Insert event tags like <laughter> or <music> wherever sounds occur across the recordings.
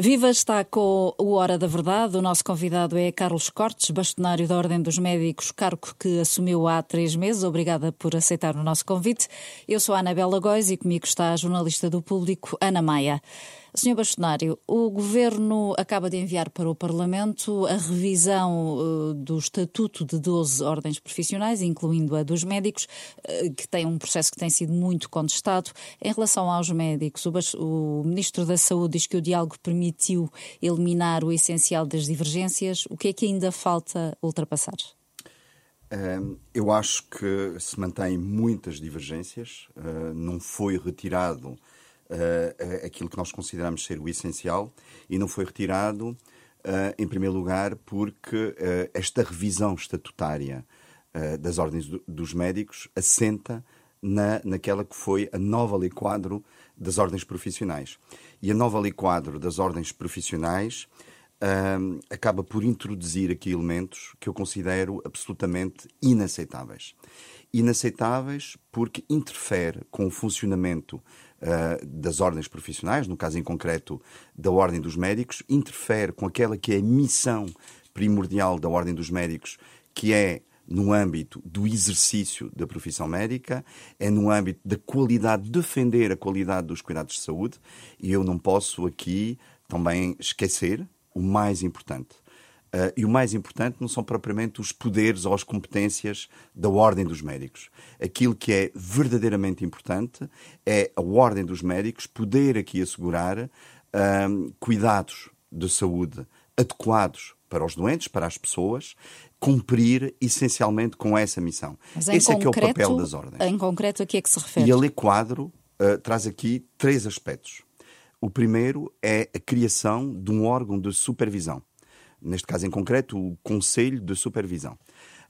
Viva está com o Hora da Verdade. O nosso convidado é Carlos Cortes, bastonário da Ordem dos Médicos, cargo que assumiu há três meses. Obrigada por aceitar o nosso convite. Eu sou a Anabela Góis e comigo está a jornalista do Público, Ana Maia. Senhor Bastonário, o Governo acaba de enviar para o Parlamento a revisão uh, do Estatuto de 12 ordens profissionais, incluindo a dos médicos, uh, que tem um processo que tem sido muito contestado. Em relação aos médicos, o, o Ministro da Saúde diz que o diálogo permitiu eliminar o essencial das divergências. O que é que ainda falta ultrapassar? eu acho que se mantêm muitas divergências, não foi retirado uh, aquilo que nós consideramos ser o essencial e não foi retirado, uh, em primeiro lugar, porque uh, esta revisão estatutária das ordens do, dos médicos assenta na, naquela que foi a nova lei quadro das ordens profissionais. E a nova lei quadro das ordens profissionais acaba por introduzir aqui elementos que eu considero absolutamente inaceitáveis. Inaceitáveis porque interfere com o funcionamento uh, das ordens profissionais, no caso em concreto da Ordem dos Médicos, interfere com aquela que é a missão primordial da Ordem dos Médicos, que é no âmbito do exercício da profissão médica, é no âmbito da qualidade, defender a qualidade dos cuidados de saúde, e eu não posso aqui também esquecer o mais importante. Uh, e o mais importante não são propriamente os poderes ou as competências da Ordem dos Médicos. Aquilo que é verdadeiramente importante é a Ordem dos Médicos poder aqui assegurar uh, cuidados de saúde adequados para os doentes, para as pessoas, cumprir essencialmente com essa missão. Esse concreto, é que é o papel das ordens. Em concreto, a que é que se refere? E a Lei Quadro uh, traz aqui três aspectos. O primeiro é a criação de um órgão de supervisão neste caso em concreto, o Conselho de Supervisão.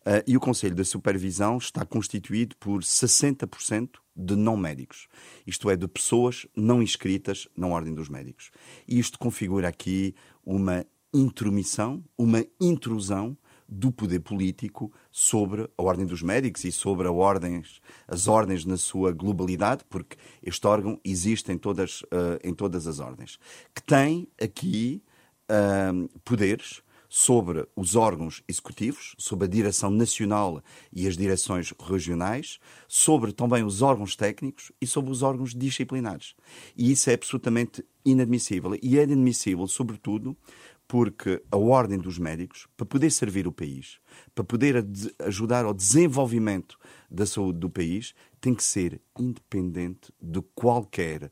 Uh, e o Conselho de Supervisão está constituído por 60% de não médicos, isto é, de pessoas não inscritas na Ordem dos Médicos. E isto configura aqui uma intromissão, uma intrusão do poder político sobre a Ordem dos Médicos e sobre ordens, as ordens na sua globalidade, porque este órgão existe em todas, uh, em todas as ordens, que tem aqui uh, poderes sobre os órgãos executivos, sobre a direção nacional e as direções regionais, sobre também os órgãos técnicos e sobre os órgãos disciplinares. E isso é absolutamente inadmissível. E é inadmissível, sobretudo, porque a Ordem dos Médicos, para poder servir o país, para poder ajudar ao desenvolvimento da saúde do país, tem que ser independente de qualquer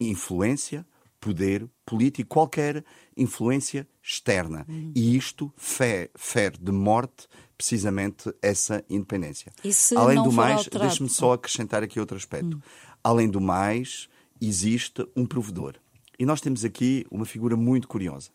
influência poder político, qualquer influência externa. Uhum. E isto fere, fere de morte precisamente essa independência. Além do mais, deixe-me só acrescentar aqui outro aspecto. Uhum. Além do mais, existe um provedor. E nós temos aqui uma figura muito curiosa,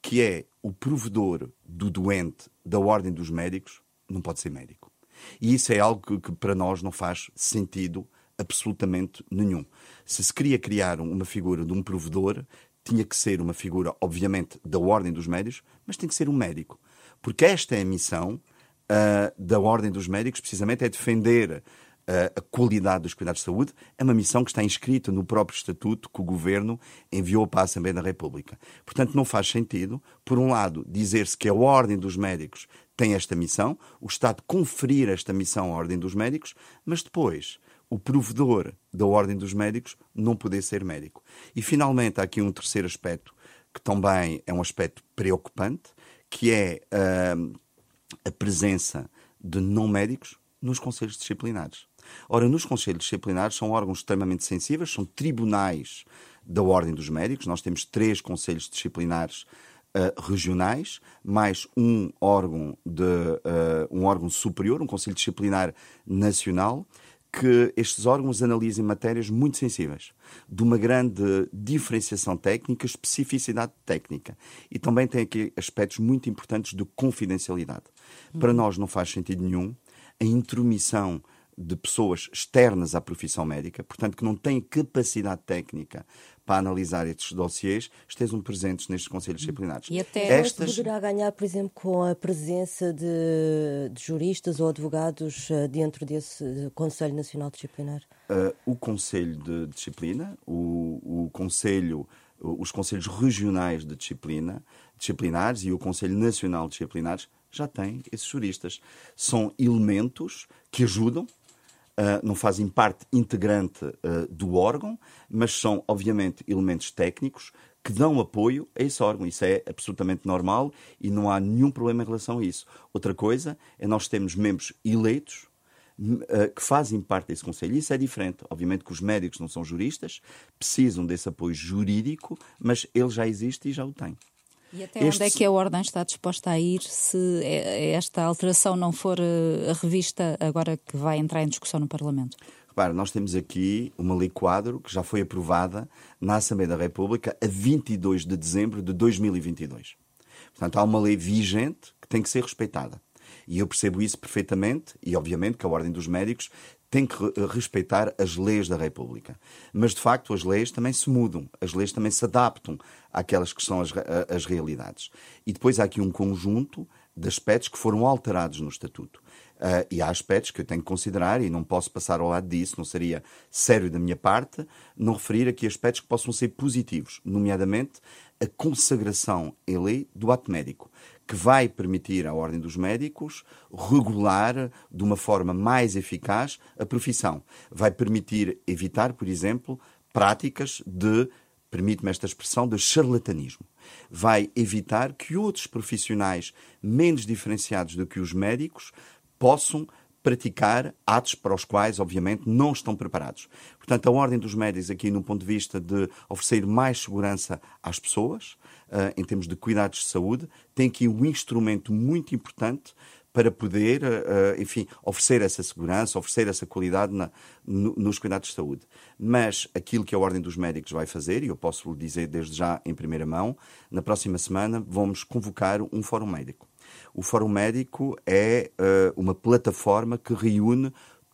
que é o provedor do doente da ordem dos médicos não pode ser médico. E isso é algo que, que para nós não faz sentido absolutamente nenhum. Se se queria criar uma figura de um provedor, tinha que ser uma figura, obviamente, da ordem dos médicos, mas tem que ser um médico. Porque esta é a missão uh, da ordem dos médicos, precisamente, é defender uh, a qualidade dos cuidados de saúde. É uma missão que está inscrita no próprio estatuto que o governo enviou para a Assembleia da República. Portanto, não faz sentido, por um lado, dizer-se que a ordem dos médicos tem esta missão, o Estado conferir esta missão à ordem dos médicos, mas depois o provedor da Ordem dos Médicos não poder ser médico. E, finalmente, há aqui um terceiro aspecto que também é um aspecto preocupante, que é uh, a presença de não médicos nos conselhos disciplinares. Ora, nos conselhos disciplinares são órgãos extremamente sensíveis, são tribunais da Ordem dos Médicos. Nós temos três conselhos disciplinares uh, regionais, mais um órgão de uh, um órgão superior, um conselho disciplinar nacional que estes órgãos analisem matérias muito sensíveis, de uma grande diferenciação técnica, especificidade técnica. E também tem aqui aspectos muito importantes de confidencialidade. Para uhum. nós não faz sentido nenhum a intromissão de pessoas externas à profissão médica, portanto, que não têm capacidade técnica para analisar estes dossiês, estejam presentes nestes conselhos disciplinares. E até Estas... poderá ganhar, por exemplo, com a presença de, de juristas ou advogados uh, dentro desse Conselho Nacional Disciplinar? Uh, o Conselho de Disciplina, o, o Conselho os conselhos regionais de disciplina, disciplinares e o Conselho Nacional de Disciplinares já têm esses juristas. São elementos que ajudam, não fazem parte integrante uh, do órgão, mas são, obviamente, elementos técnicos que dão apoio a esse órgão. Isso é absolutamente normal e não há nenhum problema em relação a isso. Outra coisa é nós termos membros eleitos uh, que fazem parte desse conselho. Isso é diferente. Obviamente que os médicos não são juristas, precisam desse apoio jurídico, mas ele já existe e já o tem. E até este... onde é que a Ordem está disposta a ir se esta alteração não for eh, revista agora que vai entrar em discussão no Parlamento? Repara, nós temos aqui uma lei quadro que já foi aprovada na Assembleia da República a 22 de dezembro de 2022. Portanto, há uma lei vigente que tem que ser respeitada. E eu percebo isso perfeitamente, e obviamente que a Ordem dos Médicos tem que respeitar as leis da República. Mas, de facto, as leis também se mudam, as leis também se adaptam àquelas que são as, as realidades. E depois há aqui um conjunto de aspectos que foram alterados no Estatuto. Uh, e há aspectos que eu tenho que considerar e não posso passar ao lado disso, não seria sério da minha parte não referir aqui aspectos que possam ser positivos, nomeadamente a consagração em lei do ato médico que vai permitir à Ordem dos Médicos regular de uma forma mais eficaz a profissão. Vai permitir evitar, por exemplo, práticas de, permite-me esta expressão, de charlatanismo. Vai evitar que outros profissionais menos diferenciados do que os médicos possam praticar atos para os quais, obviamente, não estão preparados. Portanto, a Ordem dos Médicos, aqui no ponto de vista de oferecer mais segurança às pessoas, em termos de cuidados de saúde, tem aqui um instrumento muito importante para poder, uh, enfim, oferecer essa segurança, oferecer essa qualidade na, no, nos cuidados de saúde. Mas aquilo que a Ordem dos Médicos vai fazer, e eu posso lhe dizer desde já em primeira mão, na próxima semana vamos convocar um fórum médico. O Fórum Médico é uma plataforma que reúne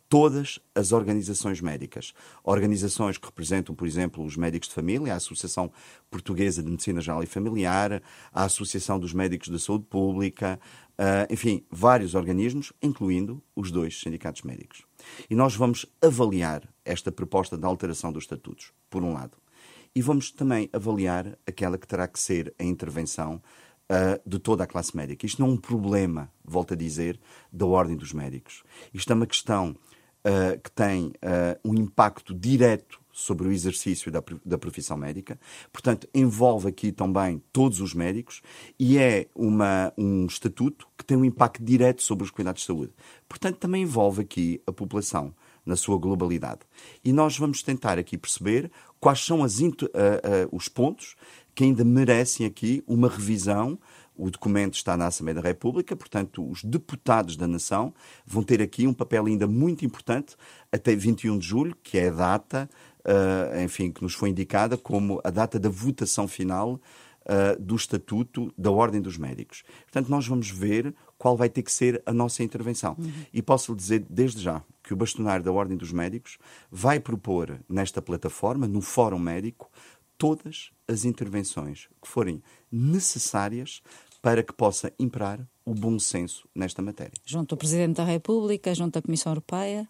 todas as organizações médicas. Organizações que representam, por exemplo, os médicos de família, a Associação Portuguesa de Medicina Geral e Familiar, a Associação dos Médicos da Saúde Pública, uh, enfim, vários organismos, incluindo os dois sindicatos médicos. E nós vamos avaliar esta proposta de alteração dos estatutos, por um lado. E vamos também avaliar aquela que terá que ser a intervenção uh, de toda a classe médica. Isto não é um problema, volto a dizer, da ordem dos médicos. Isto é uma questão uh, que tem uh, um impacto direto sobre o exercício da, da profissão médica. Portanto, envolve aqui também todos os médicos e é uma, um estatuto que tem um impacto direto sobre os cuidados de saúde. Portanto, também envolve aqui a população na sua globalidade. E nós vamos tentar aqui perceber quais são as, uh, uh, os pontos que ainda merecem aqui uma revisão o documento está na Assembleia da República, portanto, os deputados da nação vão ter aqui um papel ainda muito importante até 21 de julho, que é a data, uh, enfim, que nos foi indicada como a data da votação final uh, do Estatuto da Ordem dos Médicos. Portanto, nós vamos ver qual vai ter que ser a nossa intervenção. Uhum. E posso lhe dizer desde já que o bastonário da Ordem dos Médicos vai propor nesta plataforma, no Fórum Médico, todas as intervenções que forem necessárias para que possa imperar o bom senso nesta matéria. Junto ao Presidente da República, junto à Comissão Europeia?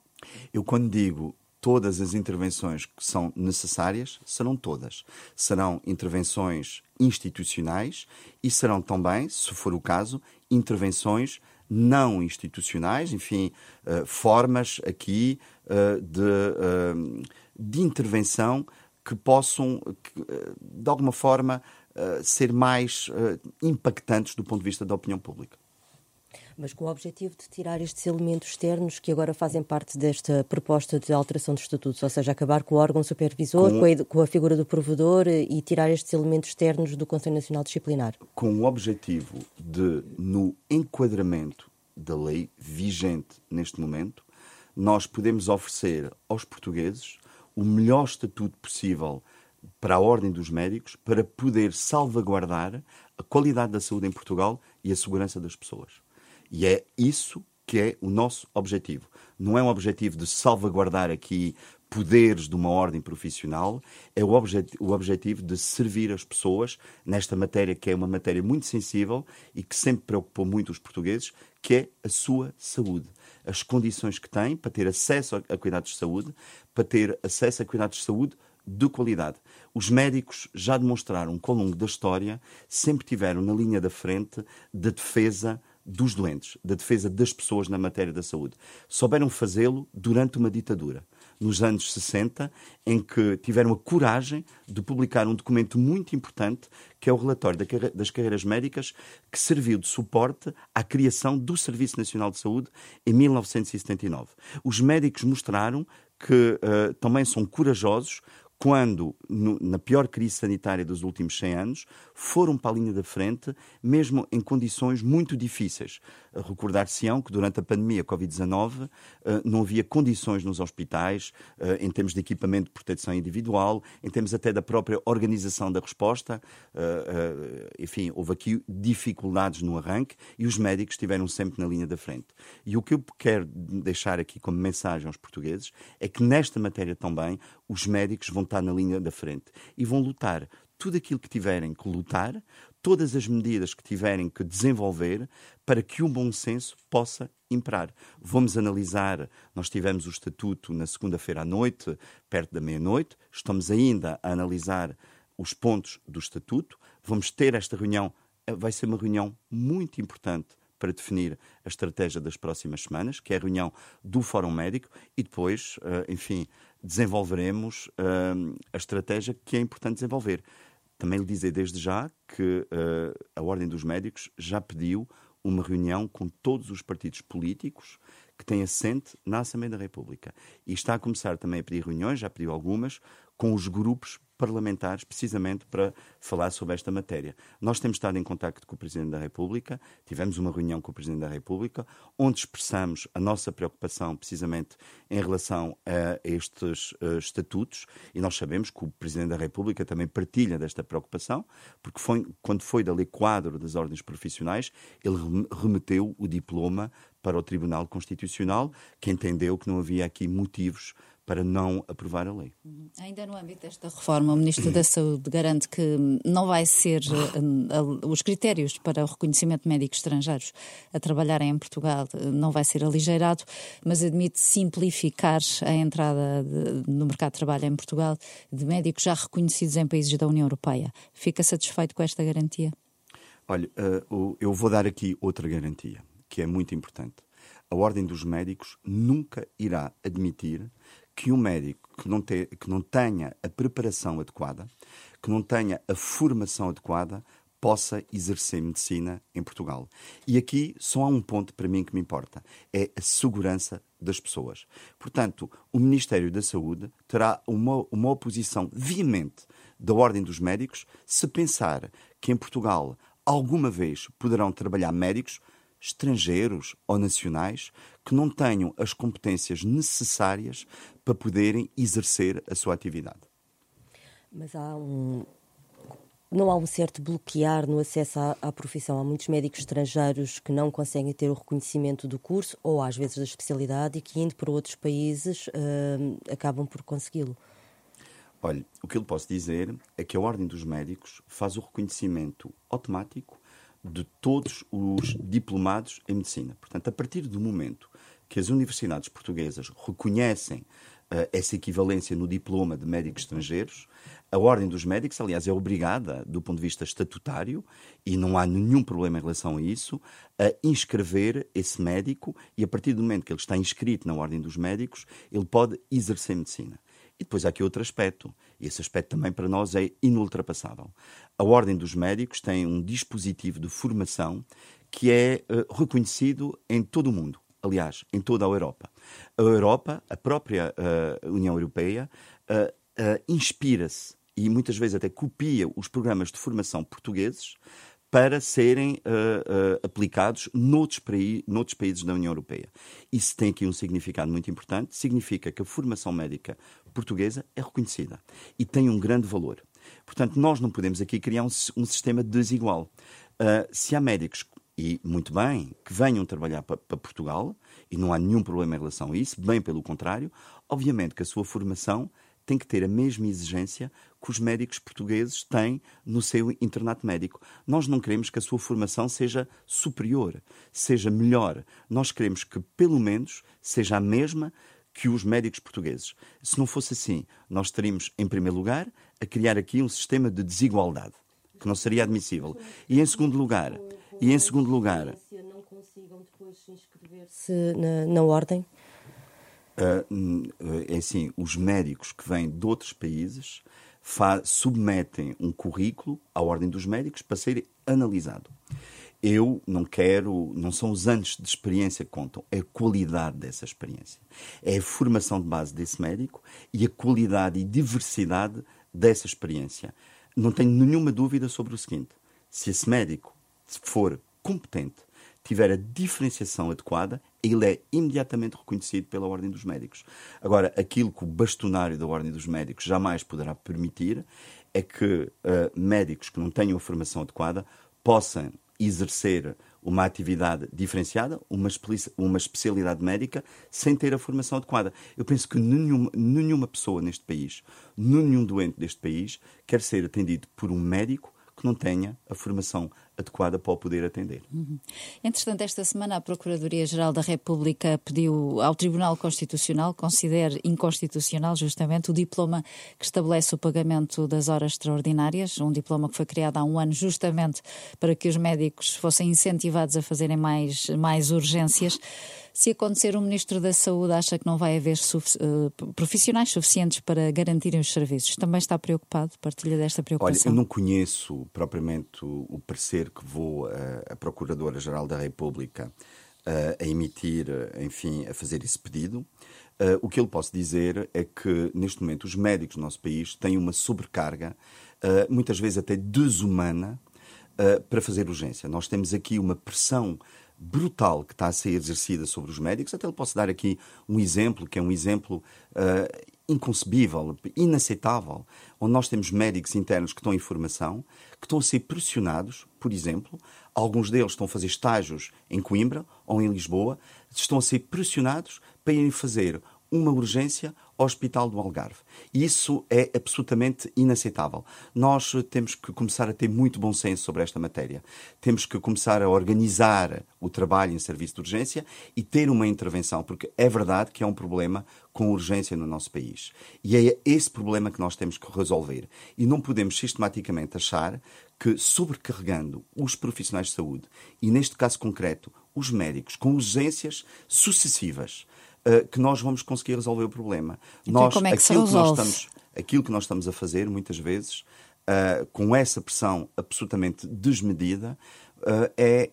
Eu, quando digo todas as intervenções que são necessárias, serão todas. Serão intervenções institucionais e serão também, se for o caso, intervenções não institucionais, enfim, uh, formas aqui uh, de, uh, de intervenção que possam, que, de alguma forma, eh, ser mais uh, impactantes do ponto de vista da opinião pública. Mas com o objetivo de tirar estes elementos externos que agora fazem parte desta proposta de alteração de estatutos, ou seja, acabar com o órgão supervisor, com, com, a, com a, figura do provedor eh, e tirar estes elementos externos do Conselho Nacional Disciplinar. Com o objetivo de, no enquadramento da lei vigente neste momento, nós podemos oferecer aos portugueses o melhor estatuto possível para a Ordem dos Médicos para poder salvaguardar a qualidade da saúde em Portugal e a segurança das pessoas. E é isso que é o nosso objetivo. Não é um objetivo de salvaguardar aqui poderes de uma ordem profissional, é o, objet o objetivo de servir as pessoas nesta matéria que é uma matéria muito sensível e que sempre preocupou muito os portugueses, que é a sua saúde. As condições que têm para ter acesso a cuidados de saúde, para ter acesso a cuidados de saúde de qualidade. Os médicos já demonstraram que ao longo da história sempre tiveram na linha da frente da defesa dos doentes, da defesa das pessoas na matéria da saúde. Souberam fazê-lo durante uma ditadura nos anos 60, em que tiveram a coragem de publicar um documento muito importante, que é o relatório das carreiras médicas, que serviu de suporte à criação do Serviço Nacional de Saúde em 1979. Os médicos mostraram que uh, também são corajosos quando, no, na pior crise sanitária dos últimos 100 anos, foram para a linha da frente, mesmo em condições muito difíceis. Recordar-se-ão que durante a pandemia Covid-19 eh, não havia condições nos hospitais, eh, em termos de equipamento de proteção individual, em termos até da própria organização da resposta. Eh, enfim, houve aqui dificuldades no arranque e os médicos estiveram sempre na linha da frente. E o que eu quero deixar aqui como mensagem aos portugueses é que nesta matéria também os médicos vão estar na linha da frente e vão lutar tudo aquilo que tiverem que lutar, todas as medidas que tiverem que desenvolver para que o bom senso possa imperar. Vamos analisar, nós tivemos o estatuto na segunda-feira à noite, perto da meia-noite, estamos ainda a analisar os pontos do estatuto, vamos ter esta reunião, eh, vai ser uma reunião muito importante para definir a estratégia das próximas semanas, que é a reunião do Fórum Médico, e depois, eh, enfim, desenvolveremos uh, a estratégia que é importante desenvolver. Também lhe dizer desde já que uh, a Ordem dos Médicos já pediu uma reunião com todos os partidos políticos que têm assente na Assembleia da República. E está a começar também a pedir reuniões, já pediu algumas, com os grupos parlamentares, precisamente para falar sobre esta matéria. Nós temos estado em contato com o Presidente da República, tivemos uma reunião com o Presidente da República, onde expressamos a nossa preocupação precisamente em relação a estes uh, estatutos, e nós sabemos que o Presidente da República também partilha desta preocupação, porque foi, quando foi da Lei Quadro das Ordens Profissionais, ele remeteu o diploma para o Tribunal Constitucional, que entendeu que não havia aqui motivos para não aprovar a lei. Uhum. Ainda no âmbito desta reforma, o Ministro da Saúde garante que não vai ser uh, os critérios para o reconhecimento de médicos estrangeiros a trabalharem em Portugal uh, não vai ser aligeirado, mas admite simplificar a entrada de, no mercado de trabalho em Portugal de médicos já reconhecidos em países da União Europeia. Fica satisfeito com esta garantia? Olha, uh, eu vou dar aqui outra garantia, que é muito importante. A Ordem dos Médicos nunca irá admitir que um médico que não, te, que não tenha a preparação adequada, que não tenha a formação adequada, possa exercer medicina em Portugal. E aqui só há um ponto para mim que me importa: é a segurança das pessoas. Portanto, o Ministério da Saúde terá uma, uma oposição veemente da Ordem dos Médicos se pensar que em Portugal alguma vez poderão trabalhar médicos estrangeiros ou nacionais que não tenham as competências necessárias para poderem exercer a sua atividade. Mas há um. Não há um certo bloquear no acesso à, à, profissão. Há muitos médicos estrangeiros que não conseguem ter o reconhecimento do curso ou às vezes da especialidade e que indo para outros países uh, acabam por consegui-lo. Olha, o que eu lhe posso dizer é que a Ordem dos Médicos faz o reconhecimento automático de todos os diplomados em medicina. Portanto, a partir do momento que as universidades portuguesas reconhecem essa equivalência no diploma de médicos estrangeiros, a Ordem dos Médicos, aliás, é obrigada, do ponto de vista estatutário, e não há nenhum problema em relação a isso, a inscrever esse médico e, a partir do momento que ele está inscrito na Ordem dos Médicos, ele pode exercer medicina. E depois há aqui outro aspecto, e esse aspecto também para nós é inultrapassável. A Ordem dos Médicos tem um dispositivo de formação que é uh, reconhecido em todo o mundo, aliás, em toda a Europa. A Europa, a própria uh, União Europeia, uh, inspira-se e muitas vezes até copia os programas de formação portugueses para serem uh, uh, aplicados noutros, noutros países da União Europeia. Isso tem aqui um significado muito importante. Significa que a formação médica portuguesa é reconhecida e tem um grande valor. Portanto, nós não podemos aqui criar um, um sistema desigual. Uh, se há médicos, e muito bem, que venham trabalhar para pa Portugal, e não há nenhum problema em relação a isso, bem pelo contrário, obviamente que a sua formação tem que ter a mesma exigência que os médicos portugueses têm no seu internato médico. Nós não queremos que a sua formação seja superior, seja melhor. Nós queremos que, pelo menos, seja a mesma que os médicos portugueses. Se não fosse assim, nós estaríamos, em primeiro lugar, a criar aqui um sistema de desigualdade que não seria admissível. E em segundo lugar, e em segundo lugar, não consigam depois inscrever-se na, na ordem. Uh, é assim, os médicos que vêm de outros países submetem um currículo à ordem dos médicos para ser analisado. Eu não quero, não são os anos de experiência que contam, é a qualidade dessa experiência. É a formação de base desse médico e a qualidade e diversidade dessa experiência. Não tenho nenhuma dúvida sobre o seguinte: se esse médico for competente, tiver a diferenciação adequada, ele é imediatamente reconhecido pela Ordem dos Médicos. Agora, aquilo que o bastonário da Ordem dos Médicos jamais poderá permitir é que uh, médicos que não tenham a formação adequada possam exercer uma atividade diferenciada, uma, uma especialidade médica, sem ter a formação adequada. Eu penso que nenhuma, nenhuma pessoa neste país, nenhum doente deste país, quer ser atendido por um médico que não tenha a formação adequada para o poder atender. Uhum. Entretanto, esta semana a Procuradoria-Geral da República pediu ao Tribunal Constitucional, considere inconstitucional justamente o diploma que estabelece o pagamento das horas extraordinárias, um diploma que foi criado há um ano justamente para que os médicos fossem incentivados a fazerem mais, mais urgências. Se acontecer, o Ministro da Saúde acha que não vai haver sufici uh, profissionais suficientes para garantirem os serviços. Também está preocupado? Partilha desta preocupação? Olha, eu não conheço propriamente o parecer que vou a Procuradora-Geral da República a emitir, enfim, a fazer esse pedido. O que eu posso dizer é que, neste momento, os médicos do nosso país têm uma sobrecarga, muitas vezes até desumana, para fazer urgência. Nós temos aqui uma pressão brutal que está a ser exercida sobre os médicos. Até lhe posso dar aqui um exemplo, que é um exemplo uh, inconcebível, inaceitável, onde nós temos médicos internos que estão em formação, que estão a ser pressionados, por exemplo, alguns deles estão a fazer estágios em Coimbra ou em Lisboa, estão a ser pressionados para irem fazer uma urgência ao Hospital do Algarve. Isso é absolutamente inaceitável. Nós temos que começar a ter muito bom senso sobre esta matéria. Temos que começar a organizar o trabalho em serviço de urgência e ter uma intervenção, porque é verdade que é um problema com urgência no nosso país. E é esse problema que nós temos que resolver. E não podemos sistematicamente achar que, sobrecarregando os profissionais de saúde, e neste caso concreto, os médicos, com urgências sucessivas, uh, que nós vamos conseguir resolver o problema. Então, nós, como é que aquilo, se resolve? Que nós estamos, aquilo que nós estamos a fazer, muitas vezes, uh, com essa pressão absolutamente desmedida, uh, é,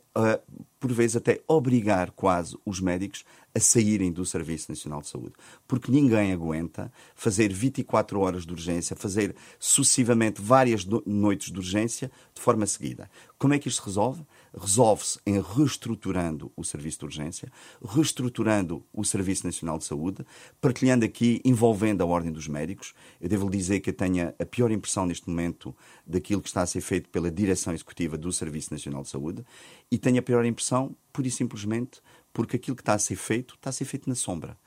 por vezes, até obrigar quase os médicos a saírem do Serviço Nacional de Saúde. Porque ninguém aguenta fazer 24 horas de urgência, fazer sucessivamente várias noites de urgência de forma seguida. Como é que isto se resolve? Resolve-se em reestruturando o serviço de urgência, reestruturando o Serviço Nacional de Saúde, partilhando aqui, envolvendo a Ordem dos Médicos. Eu devo lhe dizer que eu tenho a pior impressão neste momento daquilo que está a ser feito pela direção executiva do Serviço Nacional de Saúde e tenho a pior impressão, pura e simplesmente, porque aquilo que está a ser feito está a ser feito na sombra.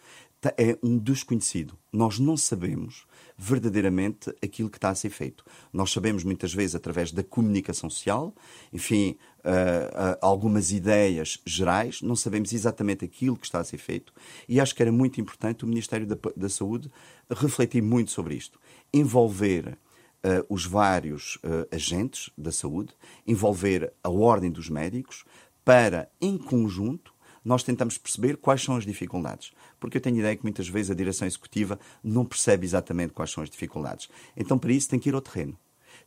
Tá, é um desconhecido. Nós não sabemos verdadeiramente aquilo que está a ser feito. Nós sabemos muitas vezes através da comunicação social, enfim, uh, uh, algumas ideias gerais, não sabemos exatamente aquilo que está a ser feito e acho que era muito importante o Ministério da, da Saúde refletir muito sobre isto. Envolver uh, os vários agentes da saúde, envolver a ordem dos médicos para, em conjunto, nós tentamos perceber quais são as dificuldades. Porque eu tenho ideia que muitas vezes a direção executiva não percebe exatamente quais são as dificuldades. Então, para isso, tem que ir ao terreno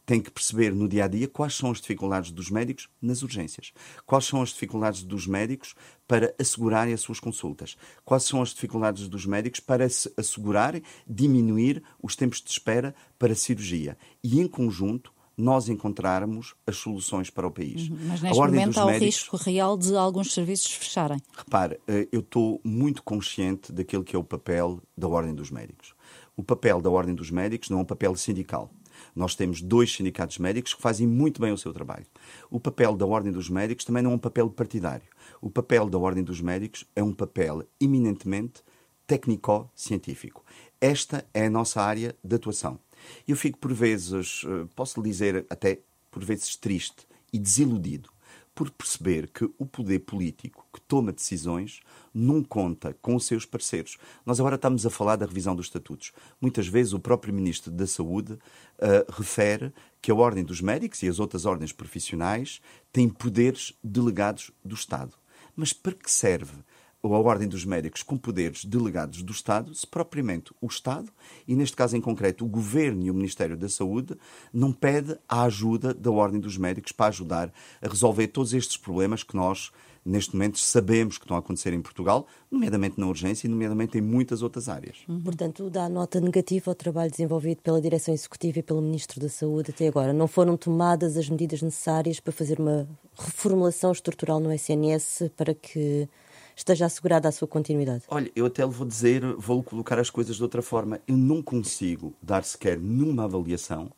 tem que perceber no dia a dia quais são as dificuldades dos médicos nas urgências, quais são as dificuldades dos médicos para assegurarem as suas consultas, quais são as dificuldades dos médicos para assegurarem, diminuir os tempos de espera para a cirurgia e, em conjunto, nós encontrarmos as soluções para o país. Uhum. Mas neste momento há médicos... o risco real de alguns serviços fecharem. Repare, eh, eu estou muito consciente daquilo que é o papel da Ordem dos Médicos. O papel da Ordem dos Médicos não é um papel sindical. Nós temos dois sindicatos médicos que fazem muito bem o seu trabalho. O papel da Ordem dos Médicos também não é um papel partidário. O papel da Ordem dos Médicos é um papel eminentemente técnico-científico. Esta é a nossa área de atuação. Eu fico por vezes, eh, posso lhe dizer até por vezes triste e desiludido, por perceber que o poder político que toma decisões não conta com os seus parceiros. Nós agora estamos a falar da revisão dos estatutos. Muitas vezes o próprio Ministro da Saúde uh, refere que a Ordem dos Médicos e as outras ordens profissionais têm poderes delegados do Estado. Mas para que serve ou a Ordem dos Médicos com poderes delegados do Estado, se propriamente o Estado, e neste caso em concreto o Governo e o Ministério da Saúde, não pede a ajuda da Ordem dos Médicos para ajudar a resolver todos estes problemas que nós, neste momento, sabemos que estão a acontecer em Portugal, nomeadamente na urgência e nomeadamente em muitas outras áreas. Uhum. Portanto, dá nota negativa ao trabalho desenvolvido pela Direção Executiva e pelo Ministro da Saúde até agora. Não foram tomadas as medidas necessárias para fazer uma reformulação estrutural no SNS para que esteja assegurada a sua continuidade? Olha, eu até lhe vou dizer, vou colocar as coisas de outra forma. Eu não consigo dar sequer nenhuma avaliação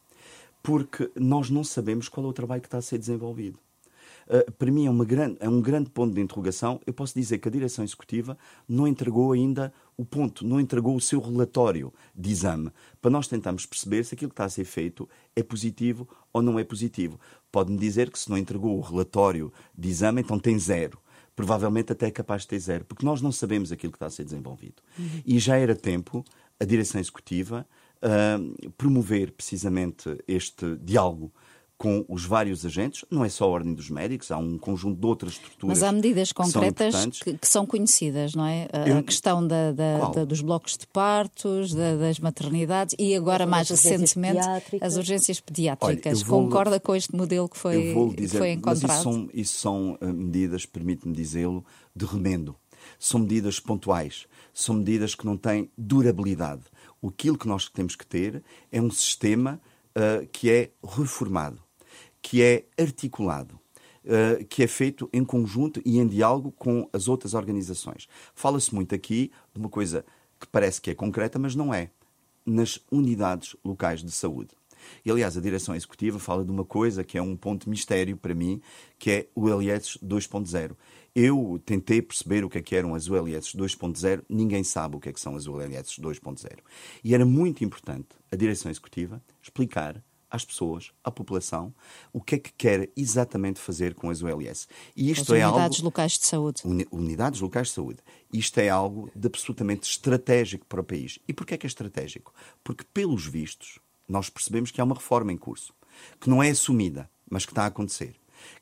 porque nós não sabemos qual é o trabalho que está a ser desenvolvido. Uh, para mim é, grande, é um grande ponto de interrogação. Eu posso dizer que a direção executiva não entregou ainda o ponto, não entregou o seu relatório de exame, para nós tentarmos perceber se aquilo que está a ser feito é positivo ou não é positivo. Pode-me dizer que se não entregou o relatório de exame, então tem zero provavelmente até é capaz de ter zero, porque nós não sabemos aquilo que está a ser desenvolvido. Uhum. E já era tempo a direção executiva uh, promover precisamente este diálogo com os vários agentes, não é só a Ordem dos Médicos, há um conjunto de outras estruturas. Mas há medidas concretas que, são, que, que são conhecidas, não é? A, Eu... questão da, da, da, dos blocos de partos, da, das maternidades e agora, as mais recentemente, as urgências pediátricas. Olha, vou... Concorda com este modelo que foi, dizer, que foi encontrado? Mas isso são, isso são uh, medidas, permite-me dizê-lo, de remendo. São medidas pontuais, são medidas que não têm durabilidade. Aquilo que nós temos que ter é um sistema uh, que é reformado que é articulado, uh, que é feito em conjunto e em diálogo com as outras organizações. Fala-se muito aqui de uma coisa que parece que é concreta, mas não é. Nas unidades locais de saúde. E, aliás, a direção executiva fala de uma coisa que é um ponto mistério para mim, que é o LS 2.0. Eu tentei perceber o que, é que eram as ULS 2.0, ninguém sabe o que, é que são as ULS 2.0. E era muito importante a direção executiva explicar às pessoas, à população, o que é que quer exatamente fazer com as ULS. E isto as é unidades algo, locais de saúde. Unidades locais de saúde. Isto é algo de absolutamente estratégico para o país. E porquê é que é estratégico? Porque, pelos vistos, nós percebemos que há uma reforma em curso, que não é assumida, mas que está a acontecer,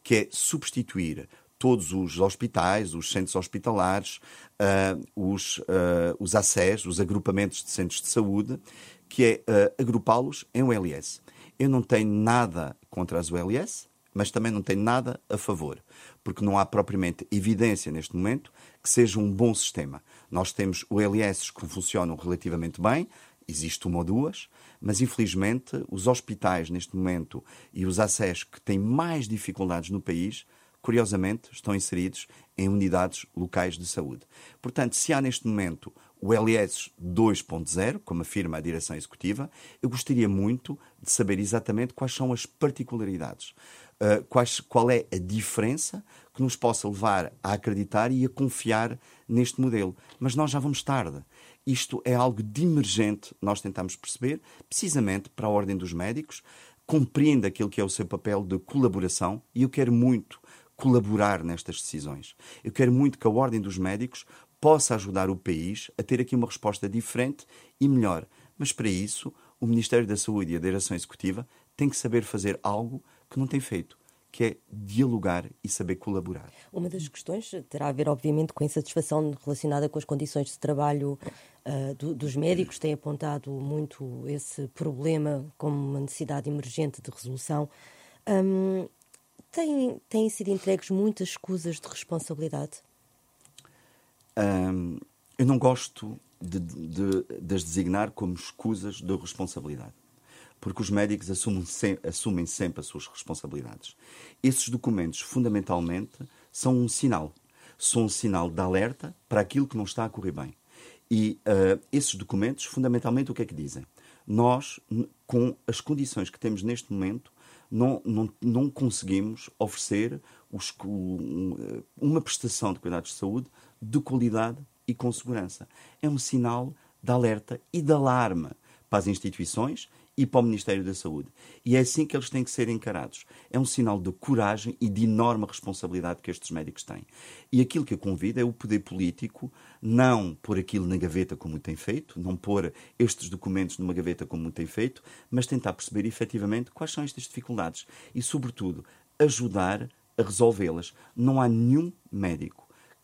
que é substituir todos os hospitais, os centros hospitalares, uh, os, uh, os ACES, os agrupamentos de centros de saúde, que é uh, agrupá-los em ULS. Eu não tenho nada contra as ULS, mas também não tenho nada a favor, porque não há propriamente evidência neste momento que seja um bom sistema. Nós temos ULS que funcionam relativamente bem, existe uma ou duas, mas infelizmente os hospitais neste momento e os ACES que têm mais dificuldades no país, curiosamente, estão inseridos em unidades locais de saúde. Portanto, se há neste momento o LS 2.0, como afirma a direção executiva, eu gostaria muito de saber exatamente quais são as particularidades, uh, quais, qual é a diferença que nos possa levar a acreditar e a confiar neste modelo. Mas nós já vamos tarde. Isto é algo de emergente, nós tentamos perceber, precisamente para a Ordem dos Médicos, compreende aquilo que é o seu papel de colaboração e eu quero muito colaborar nestas decisões. Eu quero muito que a Ordem dos Médicos possa ajudar o país a ter aqui uma resposta diferente e melhor. Mas para isso, o Ministério da Saúde e a Direção Executiva têm que saber fazer algo que não tem feito, que é dialogar e saber colaborar. Uma das questões terá a ver, obviamente, com a insatisfação relacionada com as condições de trabalho uh, do, dos médicos. Tem apontado muito esse problema como uma necessidade emergente de resolução. Um, têm, têm sido entregues muitas escusas de responsabilidade? Um, eu não gosto de, de, de, as designar como escusas de responsabilidade, porque os médicos assumem, sem, assumem sempre as suas responsabilidades. Esses documentos, fundamentalmente, são um sinal. São um sinal de alerta para aquilo que não está a correr bem. E uh, esses documentos, fundamentalmente, o que é que dizem? Nós, com as condições que temos neste momento, não, não, não conseguimos oferecer os, uma prestação de cuidados de saúde de qualidade e com segurança. É um sinal de alerta e de alarme para as instituições e para o Ministério da Saúde. E é assim que eles têm que ser encarados. É um sinal de coragem e de enorme responsabilidade que estes médicos têm. E aquilo que eu convido é o poder político não pôr aquilo na gaveta como tem feito, não pôr estes documentos numa gaveta como tem feito, mas tentar perceber efetivamente quais são estas dificuldades e, sobretudo, ajudar a resolvê-las. Não há nenhum médico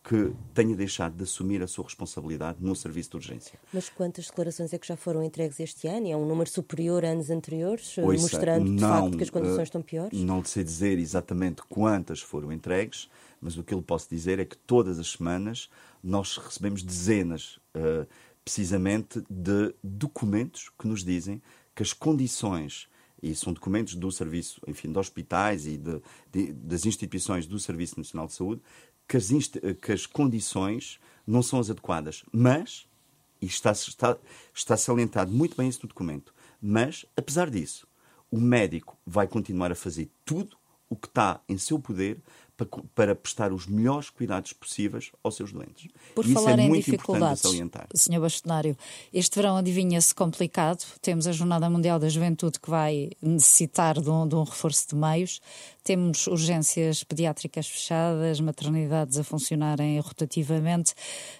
que tenha deixado de assumir a sua responsabilidade no serviço de urgência. Mas quantas declarações é que já foram entregues este ano? É um número superior a anos anteriores, Ouça, mostrando de não, facto que as condições uh, estão piores? Não sei dizer exatamente quantas foram entregues, mas o que eu posso dizer é que todas as semanas nós recebemos dezenas, uh, precisamente, de documentos que nos dizem que as condições e são documentos do serviço, enfim, de hospitais e de, de, das instituições do Serviço Nacional de Saúde, que as, que as condições não são as adequadas. Mas, e está, está, está salientado muito bem isso no documento, mas, apesar disso, o médico vai continuar a fazer tudo o que está em seu poder para, para prestar os melhores cuidados possíveis aos seus doentes. Por e falar isso é em dificuldades, Sr. Bastonário, este verão adivinha-se complicado. Temos a Jornada Mundial da Juventude que vai necessitar de um, de um reforço de meios. Temos urgências pediátricas fechadas, maternidades a funcionarem rotativamente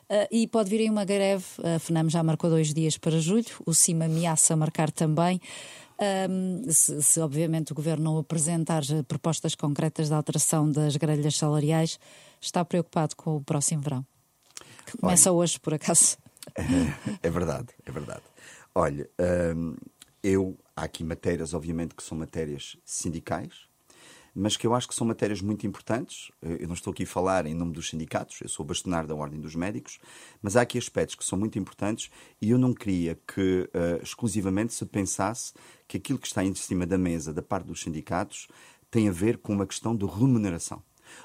uh, e pode vir aí uma greve. A FNAM já marcou dois dias para julho, o CIMA ameaça marcar também. Um, se, se, obviamente o Governo não apresentar propostas concretas de alteração das grelhas salariais, está preocupado com o próximo verão? Que começa Olha, hoje, por acaso. <laughs> É, verdade, é verdade. Olha, um, eu há aqui matérias, obviamente, que são matérias sindicais, mas que eu acho que são matérias muito importantes. Eu não estou aqui a falar em nome dos sindicatos, eu sou bastonário da Ordem dos Médicos, mas há aqui aspectos que são muito importantes e eu não queria que uh, exclusivamente se pensasse que aquilo que está em cima da mesa da parte dos sindicatos tem a ver com uma questão de remuneração.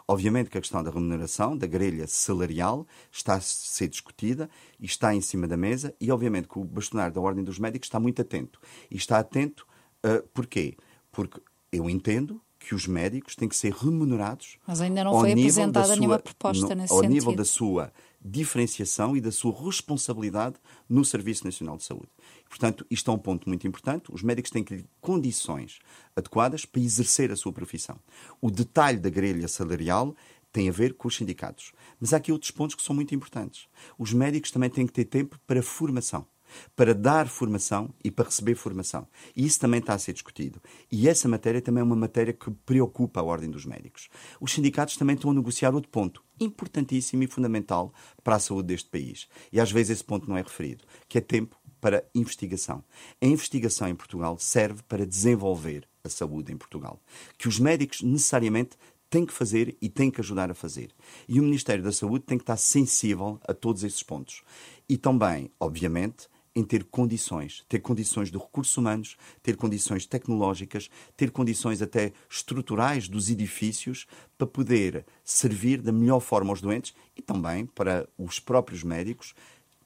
Obviamente que a questão da remuneração, da grelha salarial, está a ser discutida e está em cima da mesa, e obviamente que o bastonário da Ordem dos Médicos está muito atento. E está atento uh, porquê? Porque eu entendo que os médicos têm que ser remunerados. Mas ainda não foi apresentada sua, nenhuma proposta no, nesse ao sentido. Ao nível da sua diferenciação e da sua responsabilidade no Serviço Nacional de Saúde. Portanto, isto é um ponto muito importante. Os médicos têm que ter condições adequadas para exercer a sua profissão. O detalhe da grelha salarial tem a ver com os sindicatos. Mas há aqui outros pontos que são muito importantes. Os médicos também têm que ter tempo para formação para dar formação e para receber formação. E isso também está a ser discutido. E essa matéria também é uma matéria que preocupa a Ordem dos Médicos. Os sindicatos também estão a negociar outro ponto importantíssimo e fundamental para a saúde deste país. E às vezes esse ponto não é referido, que é tempo para investigação. A investigação em Portugal serve para desenvolver a saúde em Portugal, que os médicos necessariamente têm que fazer e têm que ajudar a fazer. E o Ministério da Saúde tem que estar sensível a todos esses pontos. E também, obviamente, em ter condições, ter condições de recursos humanos, ter condições tecnológicas, ter condições até estruturais dos edifícios para poder servir da melhor forma aos doentes e também para os próprios médicos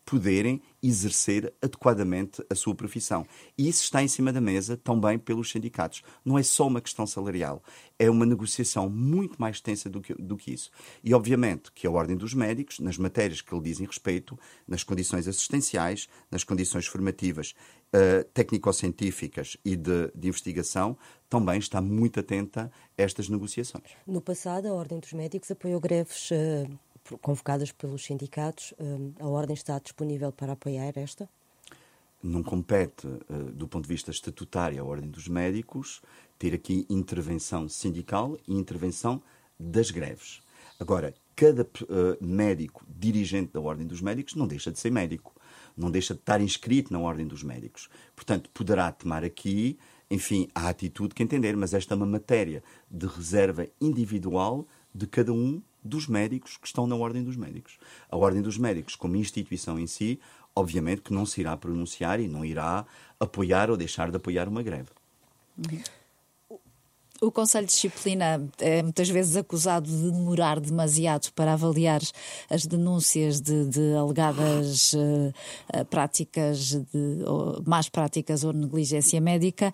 poderem exercer adequadamente a sua profissão. E isso está em cima da mesa também pelos sindicatos. Não é só uma questão salarial, é uma negociação muito mais tensa do que, do que isso. E, obviamente, que a Ordem dos Médicos, nas matérias que lhe dizem respeito, nas condições assistenciais, nas condições formativas, uh, técnico-científicas e de, de investigação, também está muito atenta a estas negociações. No passado, a Ordem dos Médicos apoiou greves uh, convocadas pelos sindicatos, hum, a Ordem está disponível para apoiar esta? Não compete, eh, do ponto de vista estatutário, à Ordem dos Médicos ter aqui intervenção sindical e intervenção das greves. Agora, cada uh, médico dirigente da Ordem dos Médicos não deixa de ser médico, não deixa de estar inscrito na Ordem dos Médicos. Portanto, poderá tomar aqui, enfim, a atitude que entender, mas esta é uma matéria de reserva individual de cada um dos médicos que estão na Ordem dos Médicos. A Ordem dos Médicos, como instituição em si, obviamente que não se irá pronunciar e não irá apoiar ou deixar de apoiar uma greve. Uhum. O Conselho de Disciplina é muitas vezes acusado de demorar demasiado para avaliar as denúncias de, de alegadas uh, práticas, de ou, más práticas ou negligência médica.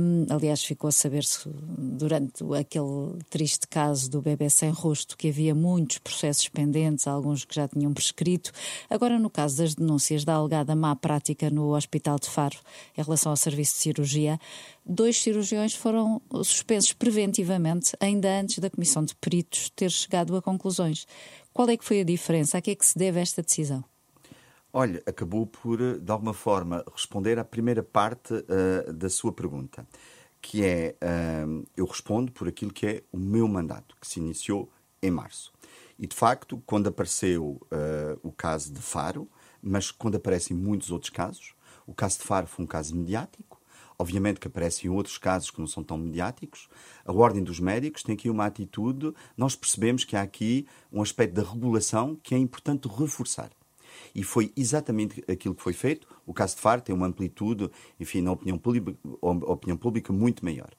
Um, aliás, ficou a saber-se durante aquele triste caso do bebê sem rosto que havia muitos processos pendentes, alguns que já tinham prescrito. Agora, no caso das denúncias da alegada má prática no Hospital de Faro em relação ao serviço de cirurgia, dois cirurgiões foram suspensos preventivamente ainda antes da Comissão de Peritos ter chegado a conclusões. Qual é que foi a diferença? A que é que se deve esta decisão? Olha, acabou por, de alguma forma, responder à primeira parte uh, da sua pergunta, que é, uh, eu respondo por aquilo que é o meu mandato, que se iniciou em março. E, de facto, quando apareceu uh, o caso de Faro, mas quando aparecem muitos outros casos, o caso de Faro foi um caso mediático, Obviamente que aparecem outros casos que não são tão mediáticos. A Ordem dos Médicos tem aqui uma atitude, nós percebemos que há aqui um aspecto da regulação que é importante reforçar. E foi exatamente aquilo que foi feito. O caso de Faro tem uma amplitude, enfim, na opinião pública, opinião pública muito maior.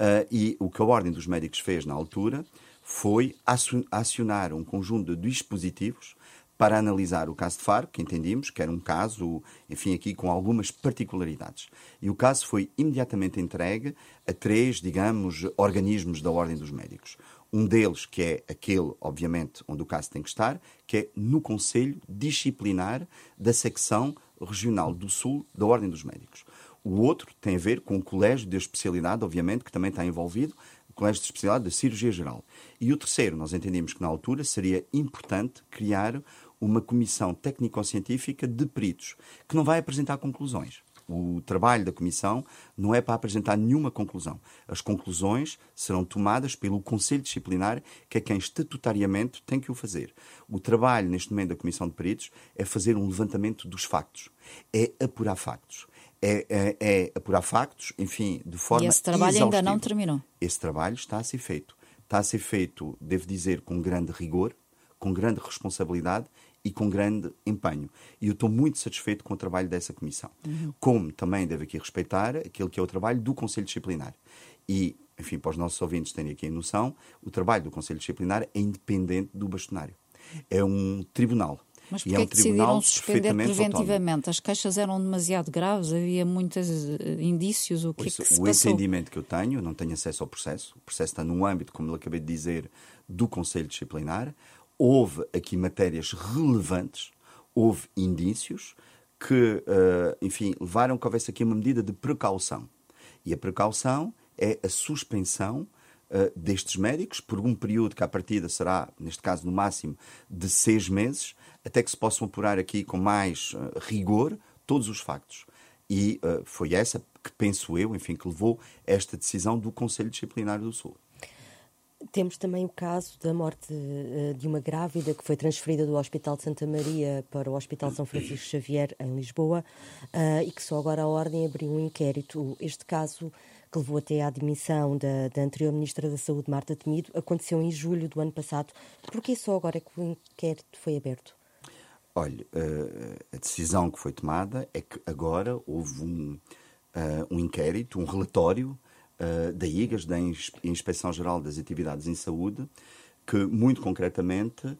Uh, e o que a Ordem dos Médicos fez na altura foi acionar um conjunto de dispositivos para analisar o caso de Faro, que entendíamos que era um caso, enfim, aqui com algumas particularidades. E o caso foi imediatamente entregue a três, digamos, organismos da Ordem dos Médicos. Um deles, que é aquele, obviamente, onde o caso tem que estar, que é no Conselho Disciplinar da Secção Regional do Sul da Ordem dos Médicos. O outro tem a ver com o Colégio de Especialidade, obviamente, que também está envolvido, o Colégio de Especialidade da Cirurgia Geral. E o terceiro, nós entendíamos que na altura seria importante criar uma comissão técnico-científica de peritos, que não vai apresentar conclusões. O trabalho da comissão não é para apresentar nenhuma conclusão. As conclusões serão tomadas pelo Conselho Disciplinar, que é quem estatutariamente tem que o fazer. O trabalho, neste momento, da comissão de peritos é fazer um levantamento dos factos, é apurar factos. É, é, é apurar factos, enfim, de forma. E esse trabalho exaustiva. ainda não terminou. Esse trabalho está a ser feito. Está a ser feito, devo dizer, com grande rigor, com grande responsabilidade e com grande empenho. E eu estou muito satisfeito com o trabalho dessa comissão. Uhum. Como também devo aqui respeitar aquele que é o trabalho do Conselho Disciplinar. E, enfim, para os nossos ouvintes terem aqui a noção, o trabalho do Conselho Disciplinar é independente do bastonário. É um tribunal. Mas porquê é um que decidiram suspender preventivamente? Autónomo. As queixas eram demasiado graves, havia muitos eh, indícios, o que, Pois, é que se O passou? entendimento que eu tenho, eu não tenho acesso ao processo, o processo está no âmbito, como eu acabei de dizer, do Conselho Disciplinar houve aqui matérias relevantes, houve indícios que, uh, enfim, levaram que houvesse aqui uma medida de precaução. E a precaução é a suspensão uh, destes médicos por um período que, à partida, será, neste caso, no máximo de seis meses, até que se possam apurar aqui com mais uh, rigor todos os factos. E foi essa que, penso eu, enfim, que levou esta decisão do Conselho Disciplinar do Sul. Temos também o caso da morte uh, de uma grávida que foi transferida do Hospital de Santa Maria para o Hospital São Francisco Xavier, em Lisboa, uh, e que só agora a Ordem abriu um inquérito. Este caso, que levou até à admissão da, da anterior Ministra da Saúde, Marta Temido, aconteceu em julho do ano passado. Por que só agora é que o inquérito foi aberto? Olha, uh, a decisão que foi tomada é que agora houve um, um inquérito, um relatório uh, da IGAS, da Inspeção Geral das Atividades em Saúde, que muito concretamente uh,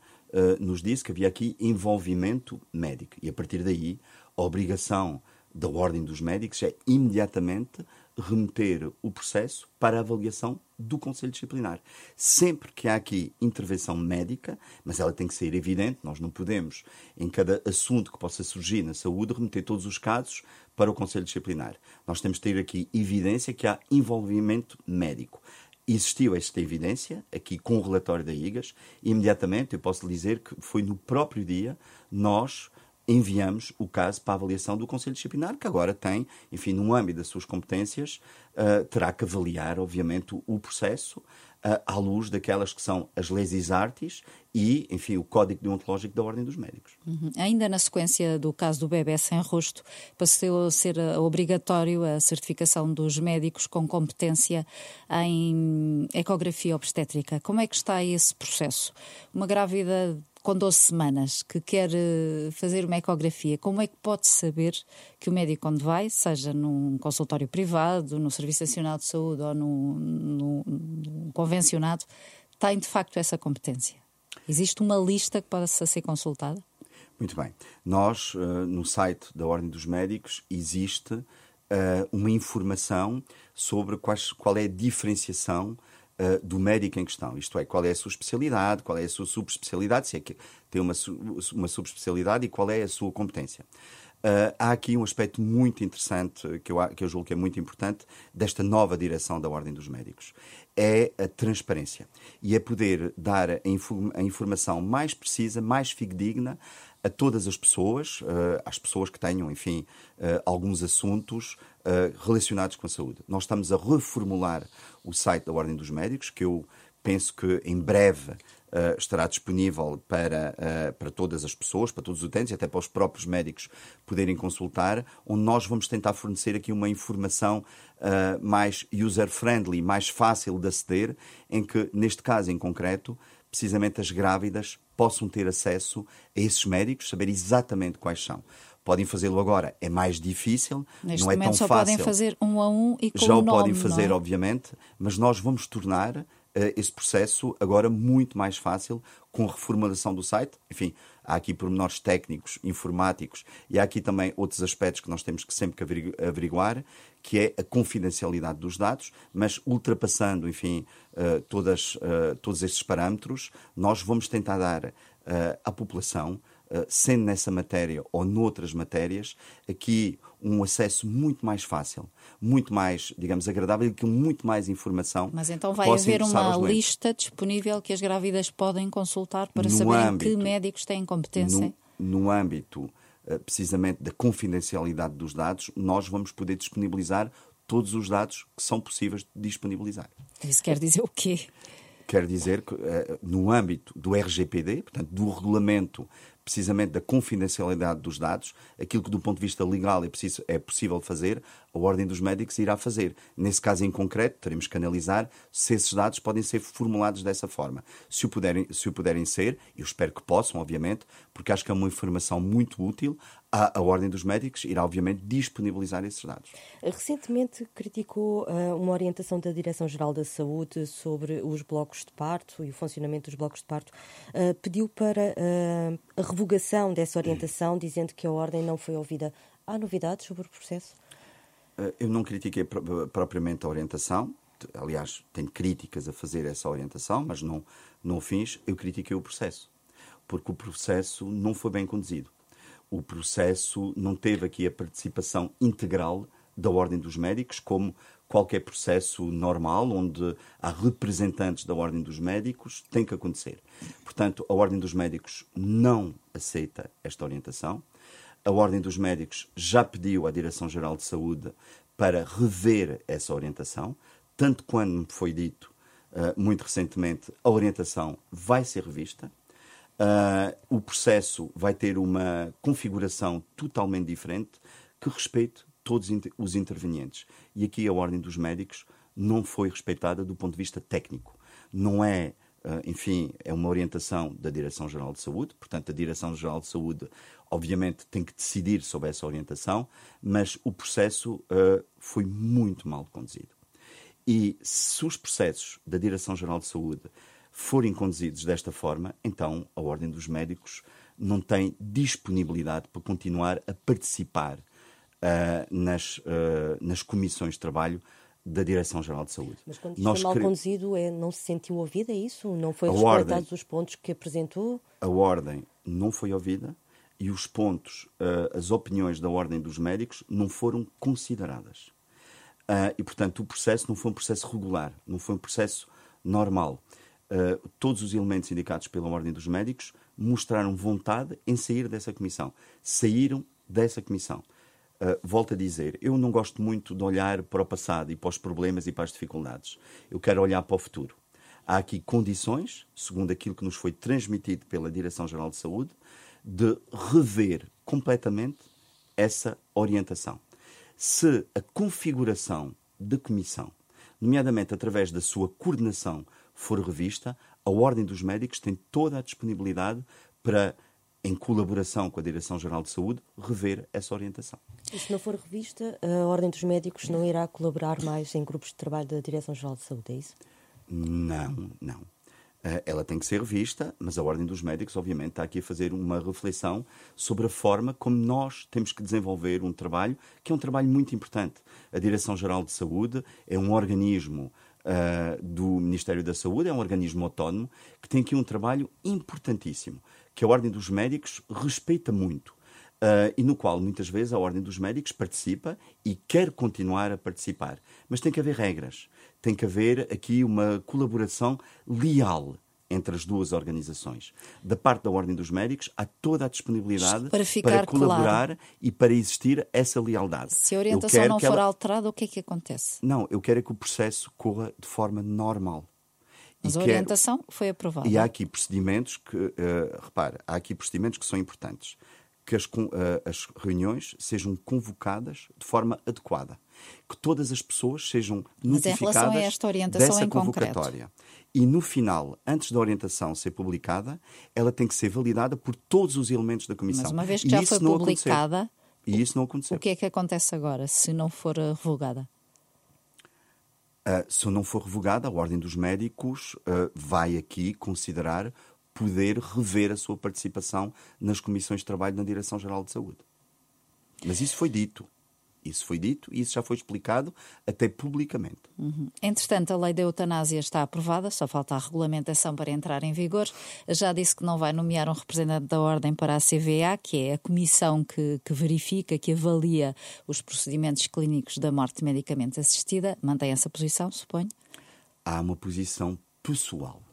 nos disse que havia aqui envolvimento médico. E a partir daí, a obrigação da Ordem dos Médicos é imediatamente remeter o processo para a avaliação do Conselho Disciplinar. Sempre que há aqui intervenção médica, mas ela tem que ser evidente, nós não podemos, em cada assunto que possa surgir na saúde, remeter todos os casos para o Conselho Disciplinar. Nós temos de ter aqui evidência que há envolvimento médico. Existiu esta evidência, aqui com o relatório da IGAS, e imediatamente eu posso dizer que foi no próprio dia nós enviamos o caso para a avaliação do Conselho Disciplinar, que agora tem, enfim, no âmbito das suas competências, uh, terá que avaliar, obviamente, o, processo uh, à luz daquelas que são as leis artes e, enfim, o Código Deontológico da Ordem dos Médicos. Uhum. Ainda na sequência do caso do bebê sem rosto, passou a ser ah, obrigatório a certificação dos médicos com competência em ecografia obstétrica. Como é que está esse processo? Uma grávida com 12 semanas que quer eh, fazer uma ecografia, como é que pode saber que o médico onde vai, seja num consultório privado, no Serviço Nacional de Saúde ou no convencionado, tem de facto essa competência? Existe uma lista que possa ser consultada? Muito bem. Nós, uh, no site da Ordem dos Médicos, existe uh, uma informação sobre quais, qual é a diferenciação uh, do médico em questão. Isto é, qual é a sua especialidade, qual é a sua subespecialidade, se é que tem uma, uma subespecialidade e qual é a sua competência. Uh, há aqui um aspecto muito interessante, que eu, que eu julgo que é muito importante, desta nova direção da Ordem dos Médicos. É a transparência. E é poder dar a, inform a informação mais precisa, mais fidedigna a todas as pessoas, uh, às pessoas que tenham, enfim, uh, alguns assuntos relacionados com a saúde. Nós estamos a reformular o site da Ordem dos Médicos, que eu penso que em breve Uh, estará disponível para, uh, para todas as pessoas, para todos os utentes e até para os próprios médicos poderem consultar, onde nós vamos tentar fornecer aqui uma informação uh, mais user-friendly, mais fácil de aceder, em que, neste caso em concreto, precisamente as grávidas possam ter acesso a esses médicos, saber exatamente quais são. Podem fazê-lo agora, é mais difícil, Neste não é tão só fácil. podem fazer um a um e com Já o nome, podem fazer, é? obviamente, mas nós vamos tornar esse processo agora muito mais fácil com reformulação do site. Enfim, há aqui pormenores técnicos, informáticos e há aqui também outros aspectos que nós temos que sempre que averiguar, que é a confidencialidade dos dados, mas ultrapassando, enfim, uh, todas, uh, todos esses parâmetros, nós vamos tentar dar à população sendo nessa matéria ou noutras matérias, aqui um acesso muito mais fácil, muito mais, digamos, agradável e com muito mais informação. Mas então vai haver uma lista disponível que as grávidas podem consultar para no saber âmbito, que médicos têm competência? No, no âmbito, eh, precisamente, da confidencialidade dos dados, nós vamos poder disponibilizar todos os dados que são possíveis de disponibilizar. Isso quer dizer o quê? Quer dizer que, eh, no âmbito do RGPD, portanto, do regulamento precisamente da confidencialidade dos dados, aquilo que do ponto de vista legal é, preciso, é possível fazer, a Ordem dos Médicos irá fazer. Nesse caso em concreto, teremos que analisar se esses dados podem ser formulados dessa forma. Se o puderem, se o puderem ser, eu espero que possam, obviamente, porque acho que é uma informação muito útil, a, a Ordem dos Médicos irá, obviamente, disponibilizar esses dados. Recentemente criticou uh, uma orientação da Direção-Geral da Saúde sobre os blocos de parto e o funcionamento dos blocos de parto. Uh, pediu para uh, a revogação dessa orientação, dizendo que a Ordem não foi ouvida. Há novidades sobre o processo? Eu não critiquei propriamente a orientação. Aliás, tenho críticas a fazer essa orientação, mas não, não fiz. Eu critiquei o processo. Porque o processo não foi bem conduzido o processo não teve aqui a participação integral da Ordem dos Médicos, como qualquer processo normal, onde há representantes da Ordem dos Médicos, tem que acontecer. Portanto, a Ordem dos Médicos não aceita esta orientação. A Ordem dos Médicos já pediu à Direção-Geral de Saúde para rever essa orientação, tanto quando me foi dito uh, muito recentemente, a orientação vai ser revista. Uh, o processo vai ter uma configuração totalmente diferente que respeite todos os intervenientes. E aqui a Ordem dos Médicos não foi respeitada do ponto de vista técnico. Não é, uh, enfim, é uma orientação da Direção-Geral de Saúde, portanto, a Direção-Geral de Saúde, obviamente, tem que decidir sobre essa orientação, mas o processo uh, foi muito mal conduzido. E se os processos da Direção-Geral de Saúde forem conduzidos desta forma, então a Ordem dos Médicos não tem disponibilidade para continuar a participar uh, nas, uh, nas comissões de trabalho da Direção-Geral de Saúde. Mas quando Nós mal conduzido, é, não se sentiu ouvida, é isso? Não foi respeitados os pontos que apresentou? A Ordem não foi ouvida e os pontos, uh, as opiniões da Ordem dos Médicos não foram consideradas. e, portanto, o processo não foi um processo regular, não foi um processo normal uh, todos os elementos indicados pela Ordem dos Médicos mostraram vontade em sair dessa comissão. Saíram dessa comissão. Uh, volto a dizer, eu não gosto muito de olhar para o passado e para os problemas e para as dificuldades. Eu quero olhar para o futuro. Há aqui condições, segundo aquilo que nos foi transmitido pela Direção-Geral de Saúde, de rever completamente essa orientação. Se a configuração da comissão, nomeadamente através da sua coordenação for revista, a Ordem dos Médicos tem toda a disponibilidade para, em colaboração com a Direção-Geral de Saúde, rever essa orientação. E se não for revista, a Ordem dos Médicos não irá colaborar mais em grupos de trabalho da Direção-Geral de Saúde, é isso? Não, não. Eh, ela tem que ser revista, mas a Ordem dos Médicos, obviamente, está aqui a fazer uma reflexão sobre a forma como nós temos que desenvolver um trabalho, que é um trabalho muito importante. A Direção-Geral de Saúde é um organismo uh, do Ministério da Saúde, é um organismo autónomo, que tem aqui um trabalho importantíssimo, que a Ordem dos Médicos respeita muito. Uh, e no qual muitas vezes a Ordem dos Médicos participa e quer continuar a participar. Mas tem que haver regras, tem que haver aqui uma colaboração leal entre as duas organizações. Da parte da Ordem dos Médicos, há toda a disponibilidade para, para colaborar claro. e para existir essa lealdade. Se a orientação não for ela... alterada, o que é que acontece? Não, eu quero é que o processo corra de forma normal. Mas e a orientação quero... foi aprovada. E há aqui procedimentos que, uh, repara, há aqui procedimentos que são importantes que as, uh, as reuniões sejam convocadas de forma adequada, que todas as pessoas sejam notificadas a esta orientação dessa em convocatória. Concreto. E no final, antes da orientação ser publicada, ela tem que ser validada por todos os elementos da Comissão. Mas uma vez que já foi publicada, e isso não aconteceu. O que é que acontece agora, se não for revogada? Uh, se não for revogada, a Ordem dos Médicos uh, vai aqui considerar poder rever a sua participação nas comissões de trabalho na Direção-Geral de Saúde. Mas isso foi dito. Isso foi dito e isso já foi explicado até publicamente. Uhum. Entretanto, a lei da eutanásia está aprovada, só falta a regulamentação para entrar em vigor. Já disse que não vai nomear um representante da Ordem para a CVA, que é a comissão que, que verifica, que avalia os procedimentos clínicos da morte medicamente assistida. Mantém essa posição, suponho? Há uma posição pessoal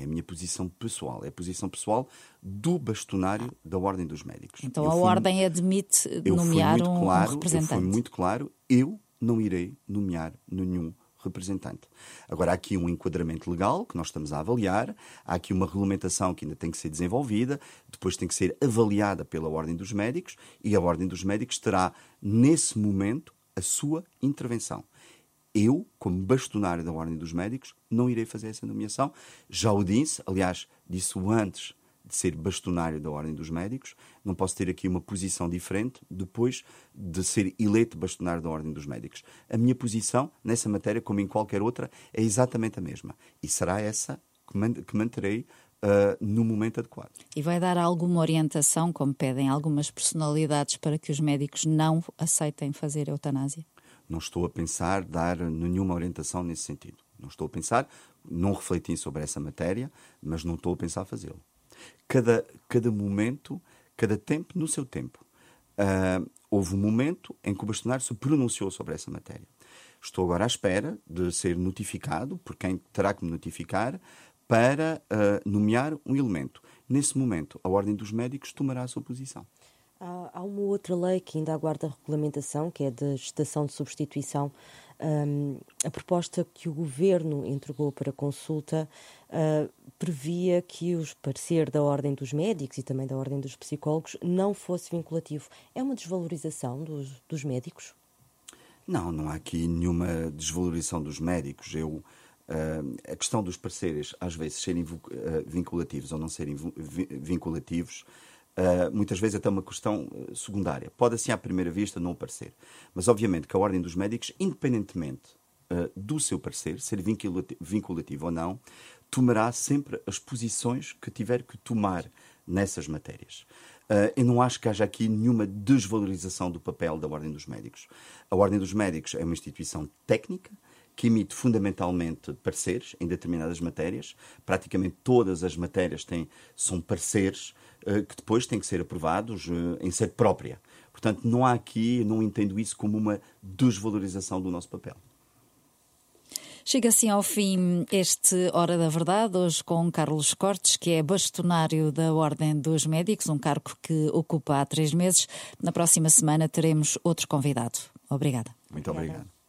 é a minha posição pessoal. É a posição pessoal do bastonário da Ordem dos Médicos. Então eu a fui, Ordem admite nomear um, claro, um representante. Eu fui muito claro, eu não irei nomear nenhum representante. Agora, há aqui um enquadramento legal que nós estamos a avaliar, há aqui uma regulamentação que ainda tem que ser desenvolvida, depois tem que ser avaliada pela Ordem dos Médicos e a Ordem dos Médicos terá, nesse momento, a sua intervenção eu, como bastonário da Ordem dos Médicos, não irei fazer essa nomeação. Já o disse, aliás, disse-o antes de ser bastonário da Ordem dos Médicos. Não posso ter aqui uma posição diferente depois de ser eleito bastonário da Ordem dos Médicos. A minha posição nessa matéria, como em qualquer outra, é exatamente a mesma. E será essa que manterei Uh, no momento adequado. E vai dar alguma orientação, como pedem algumas personalidades, para que os médicos não aceitem fazer eutanásia? Não estou a pensar dar nenhuma orientação nesse sentido. Não estou a pensar, não refleti sobre essa matéria, mas não estou a pensar fazê-lo. Cada, cada momento, cada tempo no seu tempo. Uh, houve um momento em que o bastonário se pronunciou sobre essa matéria. Estou agora à espera de ser notificado por quem terá que me notificar para uh, nomear um elemento. Nesse momento, a Ordem dos Médicos tomará a sua posição. Há, há uma outra lei que ainda aguarda regulamentação, que é da gestação de substituição. Um, a proposta que o governo entregou para consulta uh, previa que o parecer da Ordem dos Médicos e também da Ordem dos Psicólogos não fosse vinculativo. É uma desvalorização dos, dos médicos? Não, não há aqui nenhuma desvalorização dos médicos. Eu, uh, a questão dos pareceres, às vezes, serem uh, vinculativos ou não serem vinculativos, Uh, muitas vezes até uma questão uh, secundária. Pode assim à primeira vista não parecer. Mas obviamente que a Ordem dos Médicos, independentemente uh, do seu parecer, ser vinculativo, ou não, tomará sempre as posições que tiver que tomar nessas matérias. eu não acho que haja aqui nenhuma desvalorização do papel da Ordem dos Médicos. A Ordem dos Médicos é uma instituição técnica, que emite fundamentalmente pareceres em determinadas matérias. Praticamente todas as matérias têm, são pareceres que depois têm que ser aprovados uh, em sede própria. Portanto, não há aqui, não entendo isso como uma desvalorização do nosso papel. Chega assim ao fim este Hora da Verdade, hoje com Carlos Cortes, que é bastonário da Ordem dos Médicos, um cargo que ocupa há três meses. Na próxima semana teremos outro convidado. Obrigada. Muito obrigado.